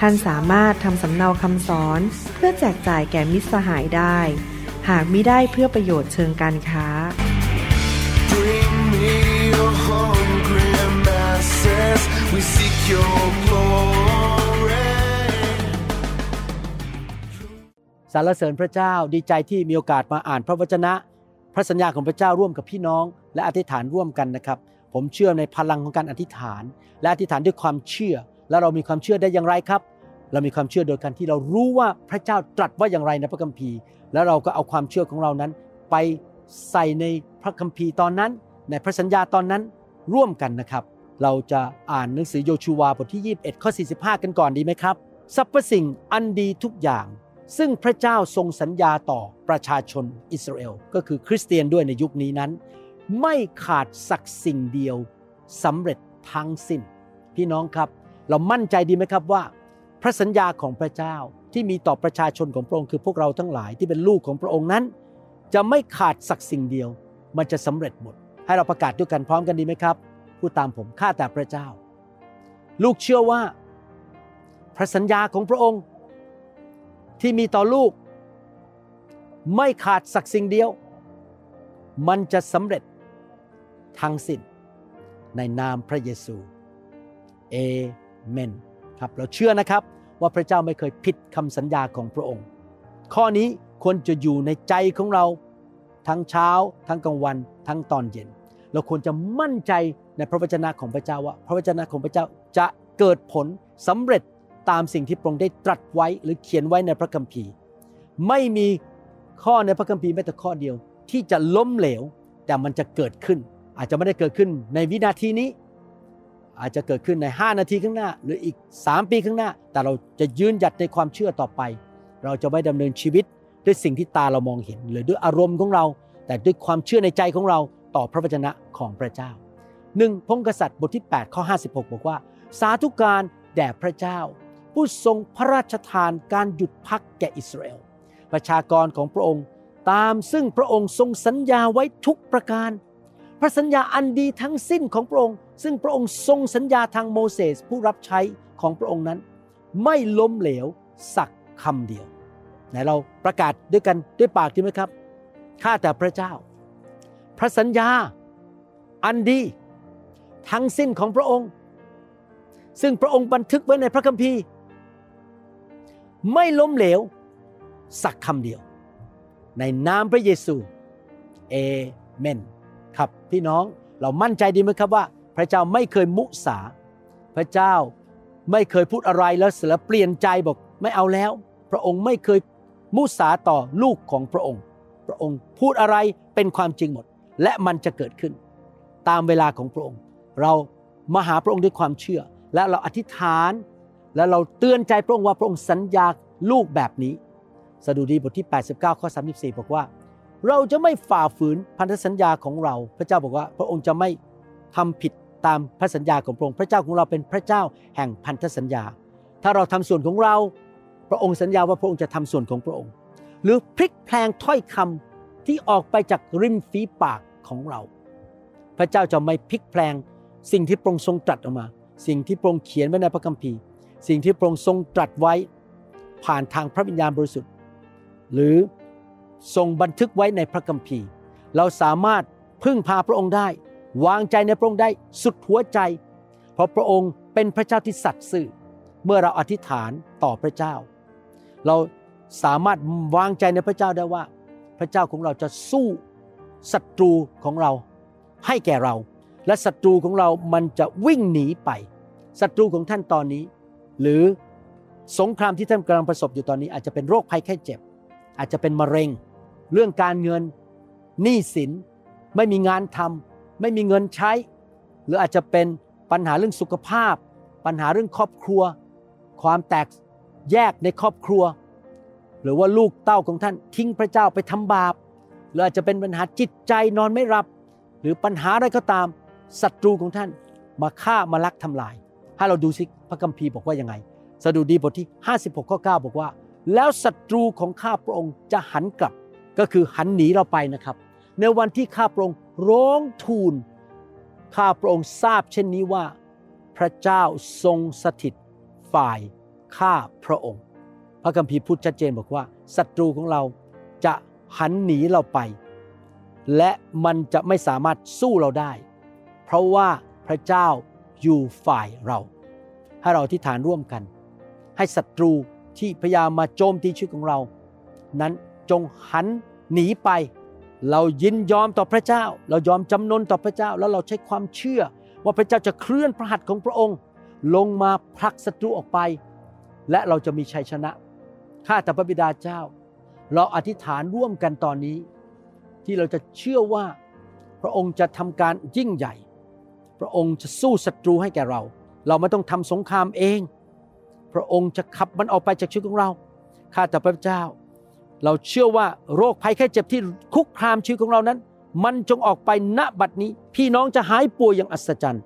ท่านสามารถทำสำเนาคำสอนเพื่อแจกจ่ายแก่มิตรสหายได้ หากมิได้เพื่อประโยชน์เชิงการค้าสรรเสริญพระเจ้าดีใจที่มีโอกาสมาอ่านพระวจนะ พระสัญญาของพระเจ้าร่วมกับพี่น้อง และอธิษฐานร่วมกันนะครับ ผมเชื่อในพลังของการอธิษฐาน และอธิษฐานด้วยความเชื่อ และเรามีความเชื่อได้อย่างไรครับ เรามีความเชื่อโดยการที่เรารู้ว่าพระเจ้าตรัสว่าอย่างไรในพระคัมภีร์ แล้วเราก็เอาความเชื่อของเรานั้น ไปใส่ในพระคัมภีร์ตอนนั้น ในพระสัญญาตอนนั้นร่วมกันนะครับ เราจะอ่านหนังสือโยชูวาบทที่ 21 ข้อ 45 กันก่อนดีไหมครับสรรพสิ่งอันดีทุกอย่าง ซึ่งพระเจ้าทรงสัญญาต่อประชาชนอิสราเอลก็คือคริสเตียนด้วยในยุคนี้นั้น ไม่ขาดสักสิ่งเดียวสำเร็จทั้งสิ้น พี่น้องครับ เรามั่นใจดีไหมครับว่า พระสัญญาของพระเจ้าที่มีต่อประชาชนของพระองค์คือพวกเราทั้งหลายที่เป็นลูกของพระองค์นั้น จะไม่ขาดสักสิ่งเดียว มันจะสำเร็จหมด ให้เราประกาศด้วยกันพร้อมกันดีไหมครับพูดตามผมข้าแต่พระเจ้า ลูกเชื่อว่า พระสัญญาของพระองค์ ที่มีต่อลูก ไม่ขาดสักสิ่งเดียว มันจะสำเร็จทั้งสิ้นในนามพระเยซูเอ เมนครับเราเชื่อนะครับว่าพระเจ้าไม่เคยผิดคำสัญญาของพระองค์ ข้อนี้ควรจะอยู่ในใจของเราทั้งเช้า ทั้งกลางวัน ทั้งตอนเย็น เราควรจะมั่นใจในพระวจนะของพระเจ้าว่า พระวจนะของพระเจ้าจะเกิดผลสำเร็จตามสิ่งที่พระองค์ได้ตรัสไว้หรือเขียนไว้ในพระคัมภีร์ ไม่มีข้อในพระคัมภีร์แม้แต่ข้อเดียว ที่จะล้มเหลวแต่มันจะเกิดขึ้น อาจจะไม่ได้เกิดขึ้นในวินาทีนี้ อาจจะเกิดขึ้นใน 5 นาทีข้างหน้า หรืออีก 3 ปีข้างหน้า แต่เราจะยืนหยัดในความเชื่อต่อไป เราจะไม่ดำเนินชีวิตด้วยสิ่งที่ตาเรามองเห็น หรือด้วยอารมณ์ของเรา แต่ด้วยความเชื่อในใจของเราต่อพระวจนะของพระเจ้าหนึ่งพงกษัตริย์บทที่ 8 ข้อ 56 บอกว่า สาธุการแด่พระเจ้า ผู้ทรงพระราชทานการหยุดพักแก่อิสราเอลประชากรของพระองค์ ตามซึ่งพระองค์ทรงสัญญาไว้ทุกประการ พระสัญญาอันดีทั้งสิ้นของพระองค์ ซึ่งพระองค์ทรงสัญญาทางโมเสสผู้รับใช้ของพระองค์นั้น ไม่ล้มเหลวสักคำเดียวไหนเราประกาศด้วยกันด้วยปากดีไหมครับข้าแต่พระเจ้า พระสัญญาอันดีทั้งสิ้นของพระองค์ ซึ่งพระองค์บันทึกไว้ในพระคัมภีร์ ไม่ล้มเหลว สักคำเดียว ในนามพระเยซูเอเมน ครับพี่น้องเรามั่นใจดีไหมครับว่า พระเจ้าไม่เคยมุสา พระเจ้าไม่เคยพูดอะไรแล้วเสือเปลี่ยนใจบอกไม่เอาแล้ว พระองค์ไม่เคยมุสาต่อลูกของพระองค์ พระองค์พูดอะไรเป็นความจริงหมด และมันจะเกิดขึ้น ตามเวลาของพระองค์ เรามาหาพระองค์ด้วยความเชื่อ และเราอธิษฐาน และเราเตือนใจพระองค์ว่าพระองค์สัญญาลูกแบบนี้ สดุดีบทที่ 89 ข้อ 34 บอกว่า เราจะไม่ฝ่าฝืนพันธสัญญาของเรา พระเจ้าบอกว่า พระองค์จะไม่ทำผิดตามพระสัญญาของพระองค์พระเจ้าของเราเป็นพระเจ้าแห่งพันธสัญญา ถ้าเราทำส่วนของเรา พระองค์สัญญาว่าพระองค์จะทำส่วนของพระองค์ หรือพลิกแพลงถ้อยคำที่ออกไปจากริมฝีปากของเรา พระเจ้าจะไม่พลิกแพลงสิ่งที่พระองค์ทรงตรัสออกมา สิ่งที่พระองค์เขียนไว้ในพระคัมภีร์ สิ่งที่พระองค์ทรงตรัสไว้ผ่านทางพระวิญญาณบริสุทธิ์ หรือ ทรงบันทึกไว้ในพระคัมภีร์ เราสามารถพึ่งพาพระองค์ได้ วางใจในพระองค์ได้สุดหัวใจ เพราะพระองค์เป็นพระเจ้าที่สัตย์ซื่อ เมื่อเราอธิษฐานต่อพระเจ้า เราสามารถวางใจในพระเจ้าได้ว่า พระเจ้าของเราจะสู้ศัตรูของเราให้แก่เรา และศัตรูของเรามันจะวิ่งหนีไปศัตรูของท่านตอนนี้ หรือสงครามที่ท่านกำลังประสบอยู่ตอนนี้อาจจะเป็นโรคภัยแค่เจ็บ อาจจะเป็นมะเร็ง เรื่องการเงินหนี้สิน ไม่มีงานทำไม่มีเงินใช้ หรืออาจจะเป็นปัญหาเรื่องสุขภาพ ปัญหาเรื่องครอบครัว ความแตกแยกในครอบครัว หรือว่าลูกเต้าของท่านทิ้งพระเจ้าไปทำบาป หรืออาจจะเป็นปัญหาจิตใจนอนไม่หลับ หรือปัญหาอะไรก็ตามศัตรูของท่านมาฆ่ามาลักทำลาย ให้เราดูสิพระคัมภีร์บอกว่ายังไงสดุดีบทที่ 56ข้อ9บอกว่า แล้วศัตรูของข้าพระองค์จะหันกลับ ก็คือหันหนีเราไปนะครับ ในวันที่ข้าพระองค์ร้องทูล ข้าพระองค์ทราบเช่นนี้ว่า พระเจ้าทรงสถิตฝ่ายข้าพระองค์ พระคัมภีร์พูดชัดเจนบอกว่าศัตรูของเราจะหันหนีเราไป และมันจะไม่สามารถสู้เราได้ เพราะว่าพระเจ้าอยู่ฝ่ายเรา ให้เราอธิษฐานร่วมกัน ให้ศัตรู ที่พยายามมาโจมตีชีวิตของเรา นั้นจงหันหนีไป เรายินยอมต่อพระเจ้า เรายอมจำนนต่อพระเจ้า แล้วเราใช้ความเชื่อ ว่าพระเจ้าจะเคลื่อนพระหัตถ์ของพระองค์ ลงมาผลักศัตรูออกไป และเราจะมีชัยชนะข้าแต่พระบิดาเจ้า เราอธิษฐานร่วมกันตอนนี้ ที่เราจะเชื่อว่า พระองค์จะทำการยิ่งใหญ่ พระองค์จะสู้ศัตรูให้แก่เรา เราไม่ต้องทำสงครามเอง พระองค์จะขับมันออกไปจากชีวิตของเรา ข้าแต่พระเจ้า เราเชื่อว่าโรคภัยแค่เจ็บที่คุกคามชีวิตของเรานั้น มันจงออกไปณบัดนี้ พี่น้องจะหายป่วยอย่างอัศจรรย์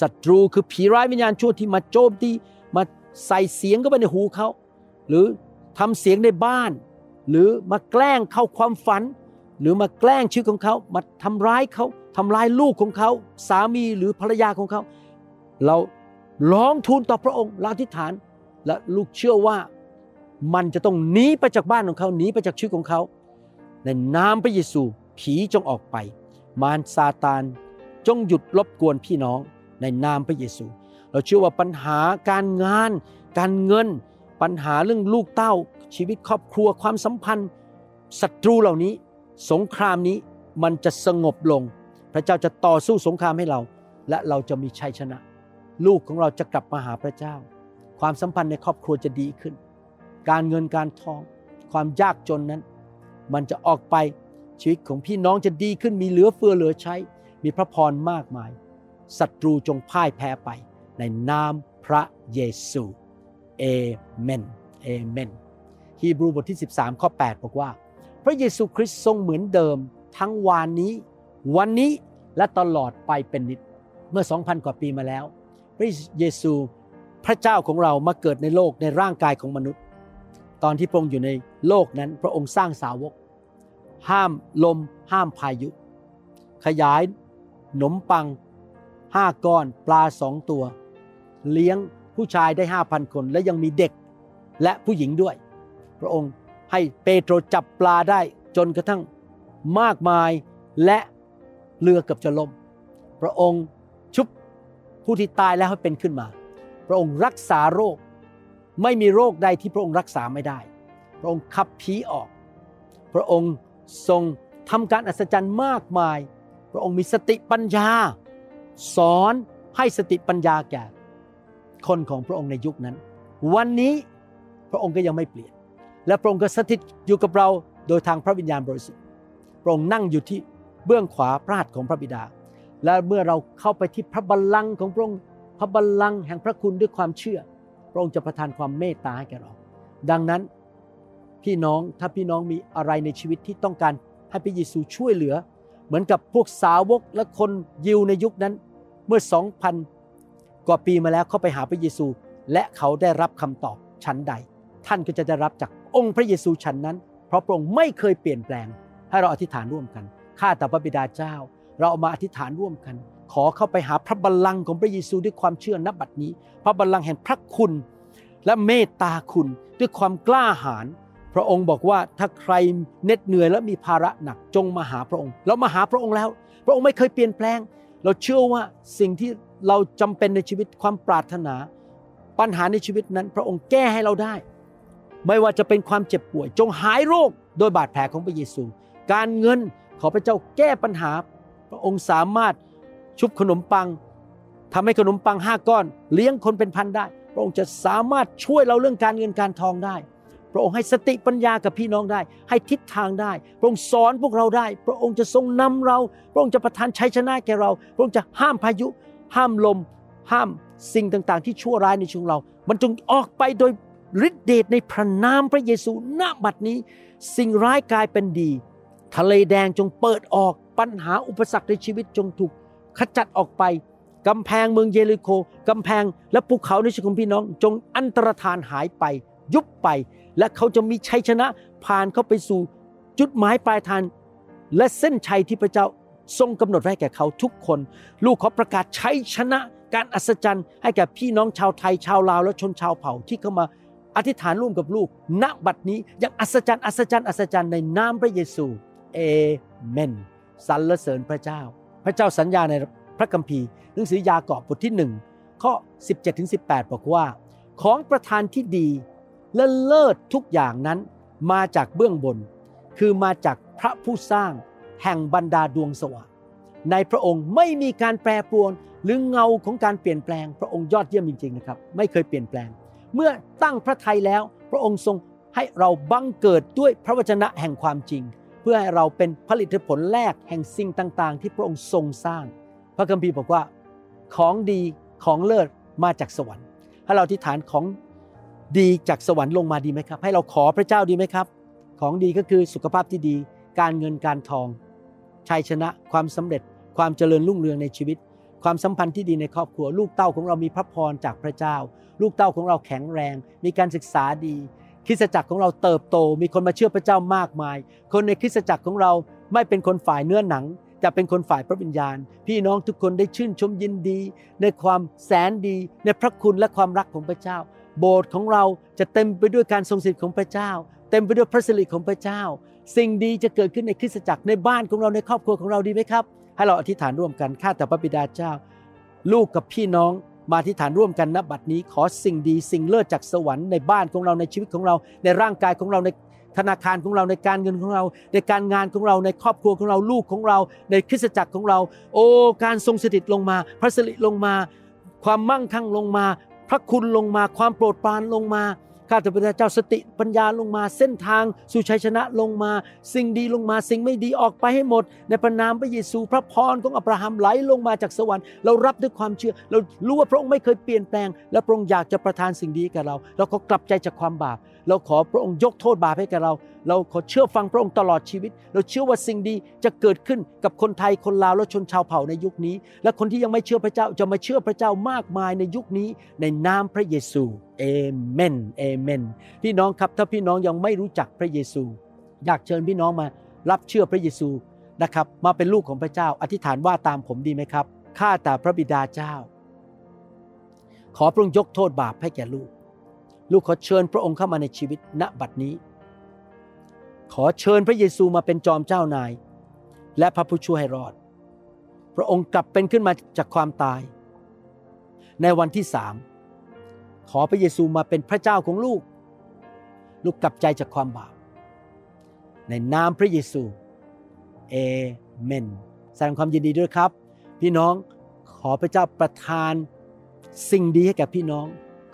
ศัตรูคือผีร้ายวิญญาณชั่วที่มาโจมตีมาใส่เสียงเข้าไปในหูเขา หรือทำเสียงในบ้าน หรือมาแกล้งเข้าความฝัน หรือมาแกล้งชีวิตของเขา มาทำร้ายเขาทำร้ายลูกของเขา สามีหรือภรรยาของเขา เรา ร้องทูลต่อพระองค์เราธิษฐาน และลูกเชื่อว่ามันจะต้องหนีไปจากบ้านของเขาหนีไปจากชีวิตของเขา ในนามพระเยซูผีจงออกไป มารซาตานจงหยุดรบกวนพี่น้อง ในนามพระเยซู เราเชื่อว่าปัญหาการงาน การเงิน ปัญหาเรื่องลูกเต้า ชีวิตครอบครัวความสัมพันธ์ศัตรูเหล่านี้ สงครามนี้มันจะสงบลง พระเจ้าจะต่อสู้สงครามให้เรา และเราจะมีชัยชนะ ลูกของเราจะกลับมาหาพระเจ้า ความสัมพันธ์ในครอบครัวจะดีขึ้น การเงินการทอง ความยากจนนั้น มันจะออกไปชีวิตของพี่น้องจะดีขึ้นมีเหลือเฟือเหลือใช้ มีพระพรมากมายศัตรูจงพ่ายแพ้ไป ในนามพระเยซูเอเมนเอเมนฮีบรูบทที่ 13 ข้อ 8 บอกว่า พระเยซูคริสต์ทรงเหมือนเดิม ทั้งวานนี้ วันนี้และตลอดไปเป็นนิด เมื่อ 2,000 กว่าปีมาแล้ว พระเยซูพระเจ้าของเรามาเกิดในโลกในร่างกายของมนุษย์ ตอนที่พระองค์อยู่ในโลกนั้น พระองค์สร้างสาวก ห้ามลม ห้ามพายุ ขยายหนมปังห้าก้อนปลาสองตัว เลี้ยงผู้ชายได้ห้าพันคน และยังมีเด็กและผู้หญิงด้วย พระองค์ให้เปโตรจับปลาได้จนกระทั่งมากมายและเรือเกือบจะล่ม พระองค์ ผู้ที่ตายแล้วให้เป็นขึ้นมา พระองค์รักษาโรค ไม่มีโรคใดที่พระองค์รักษาไม่ได้ พระองค์ขับผีออก พระองค์ทรงทำการอัศจรรย์มากมาย พระองค์มีสติปัญญา สอนให้สติปัญญาแก่ คนของพระองค์ในยุคนั้น วันนี้พระองค์ก็ยังไม่เปลี่ยน และพระองค์ก็สถิตอยู่กับเราโดยทางพระวิญญาณบริสุทธิ์ พระองค์นั่งอยู่ที่เบื้องขวาพระหัตถ์ของพระบิดา และเมื่อเราเข้าไปที่พระบัลลังก์ของพระองค์พระบัลลังก์แห่งพระคุณด้วยความเชื่อ พระองค์จะประทานความเมตตาให้แก่เรา ดังนั้นพี่น้องถ้าพี่น้องมีอะไรในชีวิตที่ต้องการให้พระเยซูช่วยเหลือ เหมือนกับพวกสาวกและคนยิวในยุคนั้น เมื่อ2,000กว่าปีมาแล้วเขาไปหาพระเยซู และเขาได้รับคำตอบชั้นใด ท่านก็จะได้รับจากองค์พระเยซูชั้นนั้น เพราะพระองค์ไม่เคยเปลี่ยนแปลง ให้เราอธิษฐานร่วมกันข้าแต่พระบิดาเจ้า เราเอามาอธิษฐานร่วมกัน ขอเข้าไปหาพระบัลลังก์ของพระเยซูด้วยความเชื่อนับบัดนี้ พระบัลลังก์แห่งพระคุณและเมตตาคุณด้วยความกล้าหาญพระองค์บอกว่าถ้าใครเหน็ดเหนื่อยและมีภาระหนักจงมาหาพระองค์ เรามาหาพระองค์แล้ว พระองค์ไม่เคยเปลี่ยนแปลง เราเชื่อว่าสิ่งที่เราจำเป็นในชีวิตความปรารถนา ปัญหาในชีวิตนั้น พระองค์แก้ให้เราได้ ไม่ว่าจะเป็นความเจ็บป่วย จงหายโรคโดยบาดแผลของพระเยซู การเงินขอพระเจ้าแก้ปัญหา พระองค์สามารถชุบขนมปังทำให้ขนมปังห้าก้อน เลี้ยงคนเป็นพันได้ พระองค์จะสามารถช่วยเราเรื่องการเงินการทองได้ พระองค์ให้สติปัญญากับพี่น้องได้ ให้ทิศทางได้ พระองค์สอนพวกเราได้ พระองค์จะทรงนำเรา พระองค์จะประทานชัยชนะแก่เรา พระองค์จะห้ามพายุ ห้ามลม ห้ามสิ่งต่างๆ ที่ชั่วร้ายในชีวิตเรา มันจงออกไปโดยฤทธิเดชในพระนามพระเยซูณบัดนี้ สิ่งร้ายกลายเป็นดี ทะเลแดงจงเปิดออก ปัญหาอุปสรรคในชีวิตจงถูกขจัดออกไปกำแพงเมืองเยริโคกำแพงและภูเขาในชีวิตของพี่น้อง จงอันตรธานหายไป ยุบไป และเขาจะมีชัยชนะผ่านเข้าไปสู่จุดหมายปลายทางและเส้นชัยที่พระเจ้าทรงกำหนดไว้แก่เขาทุกคน ลูกขอประกาศชัยชนะการอัศจรรย์ ให้แก่พี่น้องชาวไทยชาวลาวและชนชาวเผ่าที่เข้ามาอธิษฐานร่วมกับลูก ณบัดนี้อย่างอัศจรรย์อัศจรรย์อัศจรรย์ในนามพระเยซูเอเมน สรรเสริญพระเจ้า พระเจ้าสัญญาในพระคัมภีร์หนังสือยากอบบทที่หนึ่งข้อ 17ถึง18 บอกว่า ของประทานที่ดีและเลิศทุกอย่างนั้นมาจากเบื้องบน คือมาจากพระผู้สร้างแห่งบรรดาดวงสว่างในพระองค์ไม่มีการแปรปรวนหรือเงาของการเปลี่ยนแปลง พระองค์ยอดเยี่ยมจริงๆนะครับ ไม่เคยเปลี่ยนแปลง เมื่อตั้งพระทัยแล้ว พระองค์ทรงให้เราบังเกิดด้วยพระวจนะแห่งความจริง เพื่อให้เราเป็นผลิตผลแรกแห่งสิ่งต่างๆ ที่พระองค์ทรงสร้าง พระคัมภีร์บอกว่าของดีของเลิศมาจากสวรรค์ให้เราที่ฐานของดีจากสวรรค์ลงมาดีไหมครับ ให้เราขอพระเจ้าดีไหมครับ ของดีก็คือสุขภาพที่ดี การเงินการทองชัยชนะความสำเร็จความเจริญรุ่งเรืองในชีวิต ความสัมพันธ์ที่ดีในครอบครัว ลูกเต้าของเรามีพระพรจากพระเจ้า ลูกเต้าของเราแข็งแรง มีการศึกษาดี คริสตจักรของเราเติบโต มีคนมาเชื่อพระเจ้ามากมาย คนในคริสตจักรของเราไม่เป็นคนฝ่ายเนื้อหนังจะเป็นคนฝ่ายพระวิญญาณ พี่น้องทุกคนได้ชื่นชมยินดี ในความแสนดี ในพระคุณและความรักของพระเจ้า โบสถ์ของเราจะเต็มไปด้วยการทรงสิทธิ์ของพระเจ้า เต็มไปด้วยพระสิริของพระเจ้า สิ่งดีจะเกิดขึ้นในคริสตจักรในบ้านของเราในครอบครัวของเราดีไหมครับ ให้เราอธิษฐานร่วมกันข้าแต่พระบิดาเจ้า ลูกกับพี่น้อง มาที่ฐานร่วมกันณบัดนี้ขอสิ่งดีสิ่งเลิศจากสวรรค์ในบ้านของเราในชีวิตของเรา ในร่างกายของเราในธนาคารของเราในการเงินของเรา ในการงานของเราในครอบครัวของเราลูกของเรา ในคริสตจักรของเรา โอ้การทรงสถิตลงมา พระสิริลงมา ความมั่งคั่งลงมา พระคุณลงมา ความโปรดปรานลงมา ข้าแต่พระเจ้าสติปัญญาลงมาเส้นทางสู่ชัยชนะลงมา สิ่งดีลงมาสิ่งไม่ดีออกไปให้หมด ในพระนามพระเยซูพระพรของอับราฮัมไหลลงมาจากสวรรค์เรารับด้วยความเชื่อ เรารู้ว่าพระองค์ไม่เคยเปลี่ยนแปลง และพระองค์อยากจะประทานสิ่งดีแก่เรา เราก็กลับใจจากความบาป เราขอพระองค์ยกโทษบาปให้แก่เรา เราขอเชื่อฟังพระองค์ตลอดชีวิต เราเชื่อว่าสิ่งดีจะเกิดขึ้นกับคนไทยคนลาวและชนชาวเผ่าในยุคนี้ และคนที่ยังไม่เชื่อพระเจ้าจะมาเชื่อพระเจ้ามากมายในยุคนี้ในนามพระเยซู เอเมนเอเมนพี่น้องครับถ้าพี่น้องยังไม่รู้จักพระเยซู อยากเชิญพี่น้องมารับเชื่อพระเยซูนะครับ มาเป็นลูกของพระเจ้า อธิษฐานว่าตามผมดีไหมครับข้าแต่พระบิดาเจ้า ขอพระองค์ยกโทษบาปให้แก่ลูก ลูกขอเชิญพระองค์เข้ามาในชีวิตณบัดนี้ ขอเชิญพระเยซูมาเป็นจอมเจ้านาย และพระผู้ช่วยให้รอด พระองค์กลับเป็นขึ้นมาจากความตาย ในวันที่สาม ขอพระเยซูมาเป็นพระเจ้าของลูก ลูกกลับใจจากความบาป ในนามพระเยซูเอเมนแสดงความยินดีด้วยครับ พี่น้องขอพระเจ้าประทานสิ่งดีให้แก่พี่น้อง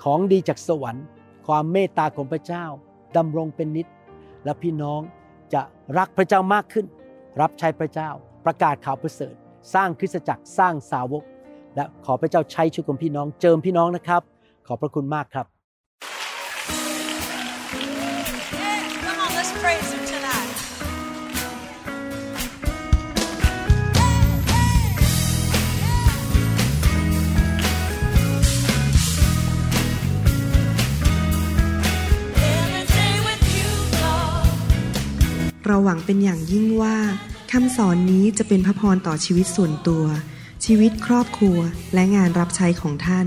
ของดีจากสวรรค์ ความเมตตาของพระเจ้าดำรงเป็นนิจและพี่น้องจะรักพระเจ้ามากขึ้น รับใช้พระเจ้า ประกาศข่าวประเสริฐ สร้างคริสตจักรสร้างสาวก และขอพระเจ้าใช้ชีวิตของพี่น้องเจิมพี่น้องนะครับ ขอบพระคุณมากครับ Come on, let's praise Him tonight. Every day with you, Lord. เราหวังเป็นอย่างยิ่งว่าคำสอนนี้จะเป็นพระพรต่อชีวิตส่วนตัว ชีวิตครอบครัวและงานรับใช้ของท่าน